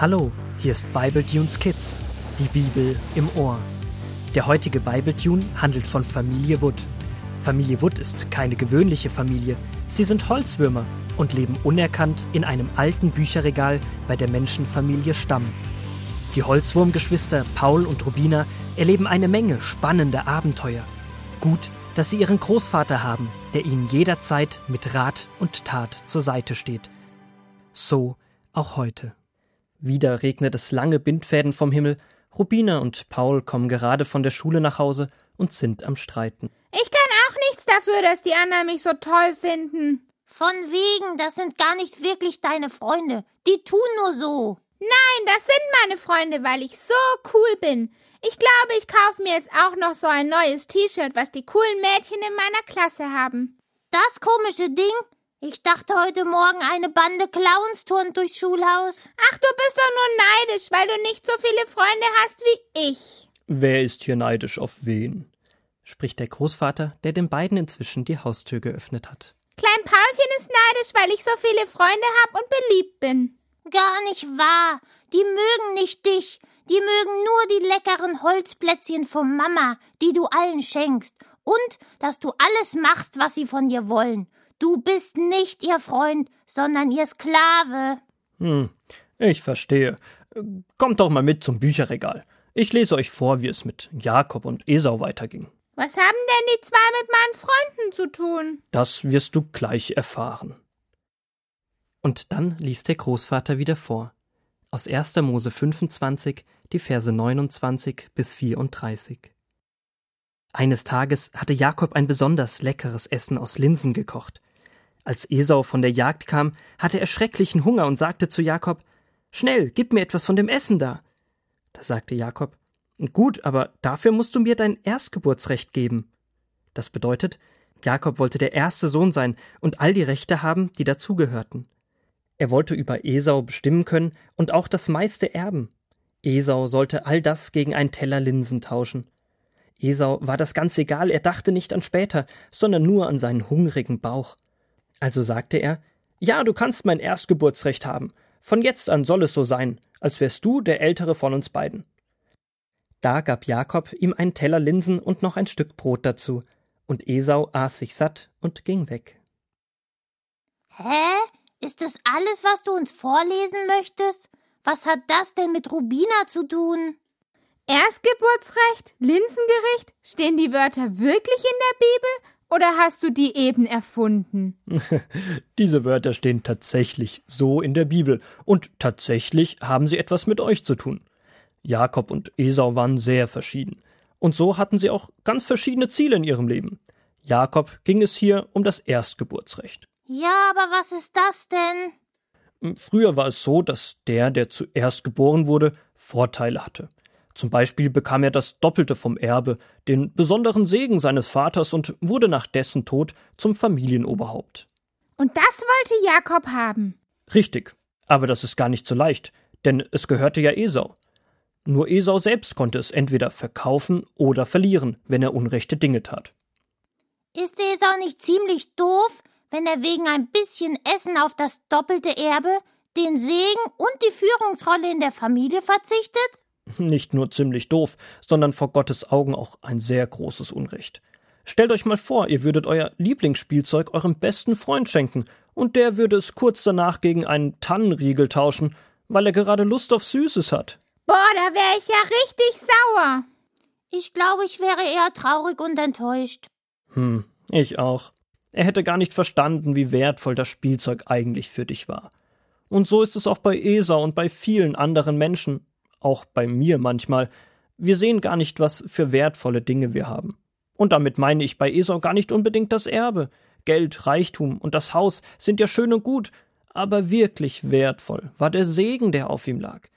Hallo, hier ist Bible Tunes Kids, die Bibel im Ohr. Der heutige Bible Tune handelt von Familie Wood. Familie Wood ist keine gewöhnliche Familie. Sie sind Holzwürmer und leben unerkannt in einem alten Bücherregal bei der Menschenfamilie Stamm. Die Holzwurmgeschwister Paul und Rubina erleben eine Menge spannender Abenteuer. Gut, dass sie ihren Großvater haben, der ihnen jederzeit mit Rat und Tat zur Seite steht. So auch heute. Wieder regnet es lange Bindfäden vom Himmel. Rubina und Paul kommen gerade von der Schule nach Hause und sind am Streiten. Ich kann auch nichts dafür, dass die anderen mich so toll finden. Von wegen, das sind gar nicht wirklich deine Freunde. Die tun nur so. Nein, das sind meine Freunde, weil ich so cool bin. Ich glaube, ich kaufe mir jetzt auch noch so ein neues T-Shirt, was die coolen Mädchen in meiner Klasse haben. Das komische Ding? Ich dachte heute Morgen, eine Bande Clowns turnt durchs Schulhaus. Ach, du bist doch nur neidisch, weil du nicht so viele Freunde hast wie ich. Wer ist hier neidisch auf wen? spricht der Großvater, der den beiden inzwischen die Haustür geöffnet hat. Klein Paulchen ist neidisch, weil ich so viele Freunde hab und beliebt bin. Gar nicht wahr. Die mögen nicht dich. Die mögen nur die leckeren Holzplätzchen von Mama, die du allen schenkst. Und dass du alles machst, was sie von dir wollen. Du bist nicht ihr Freund, sondern ihr Sklave. Hm, ich verstehe. Kommt doch mal mit zum Bücherregal. Ich lese euch vor, wie es mit Jakob und Esau weiterging. Was haben denn die zwei mit meinen Freunden zu tun? Das wirst du gleich erfahren. Und dann liest der Großvater wieder vor. Aus 1. Mose 25, die Verse 29 bis 34. Eines Tages hatte Jakob ein besonders leckeres Essen aus Linsen gekocht. Als Esau von der Jagd kam, hatte er schrecklichen Hunger und sagte zu Jakob Schnell, gib mir etwas von dem Essen da. Da sagte Jakob Gut, aber dafür musst du mir dein Erstgeburtsrecht geben. Das bedeutet, Jakob wollte der erste Sohn sein und all die Rechte haben, die dazugehörten. Er wollte über Esau bestimmen können und auch das meiste erben. Esau sollte all das gegen einen Teller Linsen tauschen. Esau war das ganz egal, er dachte nicht an später, sondern nur an seinen hungrigen Bauch. Also sagte er Ja, du kannst mein Erstgeburtsrecht haben. Von jetzt an soll es so sein, als wärst du der ältere von uns beiden. Da gab Jakob ihm einen Teller Linsen und noch ein Stück Brot dazu, und Esau aß sich satt und ging weg. Hä? Ist das alles, was du uns vorlesen möchtest? Was hat das denn mit Rubina zu tun? Erstgeburtsrecht, Linsengericht, stehen die Wörter wirklich in der Bibel oder hast du die eben erfunden? Diese Wörter stehen tatsächlich so in der Bibel und tatsächlich haben sie etwas mit euch zu tun. Jakob und Esau waren sehr verschieden. Und so hatten sie auch ganz verschiedene Ziele in ihrem Leben. Jakob ging es hier um das Erstgeburtsrecht. Ja, aber was ist das denn? Früher war es so, dass der, der zuerst geboren wurde, Vorteile hatte. Zum Beispiel bekam er das Doppelte vom Erbe, den besonderen Segen seines Vaters und wurde nach dessen Tod zum Familienoberhaupt. Und das wollte Jakob haben. Richtig, aber das ist gar nicht so leicht, denn es gehörte ja Esau. Nur Esau selbst konnte es entweder verkaufen oder verlieren, wenn er unrechte Dinge tat. Ist Esau nicht ziemlich doof, wenn er wegen ein bisschen Essen auf das doppelte Erbe, den Segen und die Führungsrolle in der Familie verzichtet? Nicht nur ziemlich doof, sondern vor Gottes Augen auch ein sehr großes Unrecht. Stellt euch mal vor, ihr würdet euer Lieblingsspielzeug eurem besten Freund schenken, und der würde es kurz danach gegen einen Tannenriegel tauschen, weil er gerade Lust auf Süßes hat. Boah, da wäre ich ja richtig sauer. Ich glaube, ich wäre eher traurig und enttäuscht. Hm, ich auch. Er hätte gar nicht verstanden, wie wertvoll das Spielzeug eigentlich für dich war. Und so ist es auch bei Esau und bei vielen anderen Menschen, auch bei mir manchmal, wir sehen gar nicht, was für wertvolle Dinge wir haben. Und damit meine ich bei Esau gar nicht unbedingt das Erbe. Geld, Reichtum und das Haus sind ja schön und gut, aber wirklich wertvoll war der Segen, der auf ihm lag.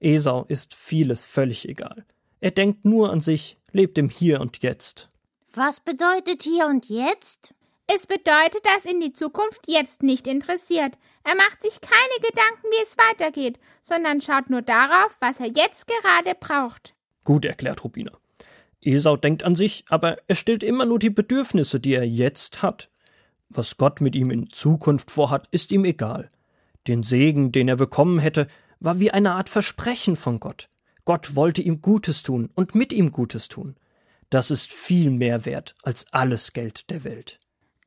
Esau ist vieles völlig egal. Er denkt nur an sich, lebt im Hier und Jetzt. Was bedeutet hier und jetzt? Es bedeutet, dass ihn die Zukunft jetzt nicht interessiert. Er macht sich keine Gedanken, wie es weitergeht, sondern schaut nur darauf, was er jetzt gerade braucht. Gut erklärt Rubina. Esau denkt an sich, aber er stillt immer nur die Bedürfnisse, die er jetzt hat. Was Gott mit ihm in Zukunft vorhat, ist ihm egal. Den Segen, den er bekommen hätte, war wie eine Art Versprechen von Gott. Gott wollte ihm Gutes tun und mit ihm Gutes tun. Das ist viel mehr wert als alles Geld der Welt.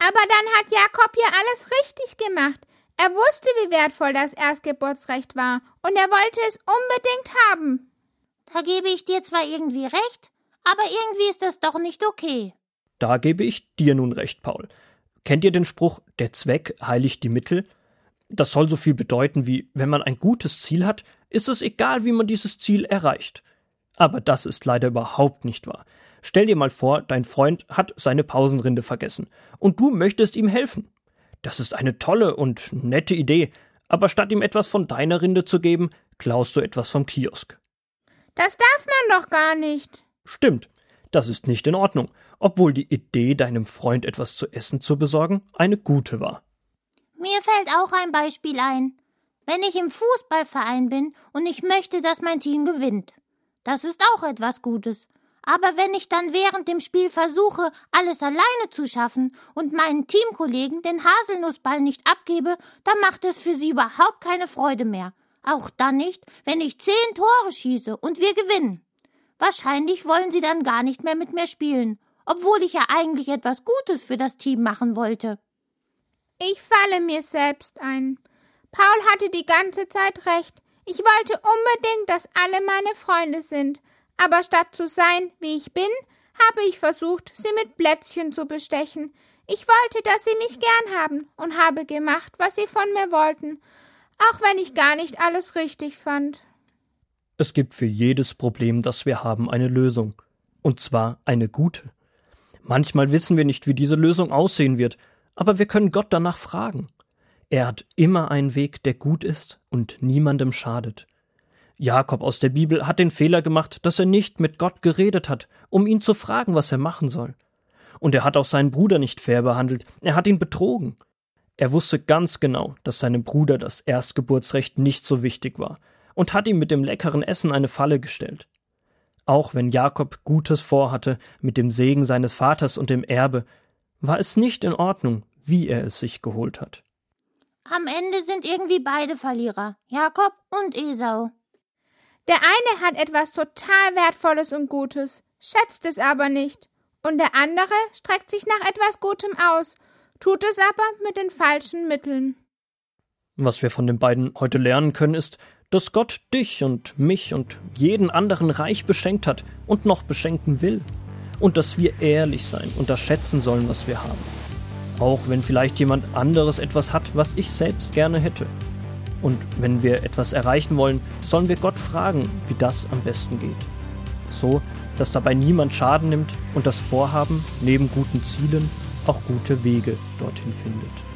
Aber dann hat Jakob ja alles richtig gemacht. Er wusste, wie wertvoll das Erstgeburtsrecht war, und er wollte es unbedingt haben. Da gebe ich dir zwar irgendwie recht, aber irgendwie ist das doch nicht okay. Da gebe ich dir nun recht, Paul. Kennt ihr den Spruch, der Zweck heiligt die Mittel? Das soll so viel bedeuten wie, wenn man ein gutes Ziel hat, ist es egal, wie man dieses Ziel erreicht. Aber das ist leider überhaupt nicht wahr. Stell dir mal vor, dein Freund hat seine Pausenrinde vergessen und du möchtest ihm helfen. Das ist eine tolle und nette Idee, aber statt ihm etwas von deiner Rinde zu geben, klaust du etwas vom Kiosk. Das darf man doch gar nicht. Stimmt, das ist nicht in Ordnung, obwohl die Idee, deinem Freund etwas zu essen zu besorgen, eine gute war. Mir fällt auch ein Beispiel ein. Wenn ich im Fußballverein bin und ich möchte, dass mein Team gewinnt. Das ist auch etwas Gutes. Aber wenn ich dann während dem Spiel versuche, alles alleine zu schaffen und meinen Teamkollegen den Haselnussball nicht abgebe, dann macht es für sie überhaupt keine Freude mehr. Auch dann nicht, wenn ich zehn Tore schieße und wir gewinnen. Wahrscheinlich wollen sie dann gar nicht mehr mit mir spielen, obwohl ich ja eigentlich etwas Gutes für das Team machen wollte. Ich falle mir selbst ein. Paul hatte die ganze Zeit recht. Ich wollte unbedingt, dass alle meine Freunde sind, aber statt zu sein, wie ich bin, habe ich versucht, sie mit Plätzchen zu bestechen. Ich wollte, dass sie mich gern haben und habe gemacht, was sie von mir wollten, auch wenn ich gar nicht alles richtig fand. Es gibt für jedes Problem, das wir haben, eine Lösung, und zwar eine gute. Manchmal wissen wir nicht, wie diese Lösung aussehen wird, aber wir können Gott danach fragen. Er hat immer einen Weg, der gut ist und niemandem schadet. Jakob aus der Bibel hat den Fehler gemacht, dass er nicht mit Gott geredet hat, um ihn zu fragen, was er machen soll. Und er hat auch seinen Bruder nicht fair behandelt, er hat ihn betrogen. Er wusste ganz genau, dass seinem Bruder das Erstgeburtsrecht nicht so wichtig war, und hat ihm mit dem leckeren Essen eine Falle gestellt. Auch wenn Jakob Gutes vorhatte mit dem Segen seines Vaters und dem Erbe, war es nicht in Ordnung, wie er es sich geholt hat. Am Ende sind irgendwie beide Verlierer, Jakob und Esau. Der eine hat etwas total Wertvolles und Gutes, schätzt es aber nicht. Und der andere streckt sich nach etwas Gutem aus, tut es aber mit den falschen Mitteln. Was wir von den beiden heute lernen können, ist, dass Gott dich und mich und jeden anderen reich beschenkt hat und noch beschenken will. Und dass wir ehrlich sein und das schätzen sollen, was wir haben. Auch wenn vielleicht jemand anderes etwas hat, was ich selbst gerne hätte. Und wenn wir etwas erreichen wollen, sollen wir Gott fragen, wie das am besten geht. So, dass dabei niemand Schaden nimmt und das Vorhaben neben guten Zielen auch gute Wege dorthin findet.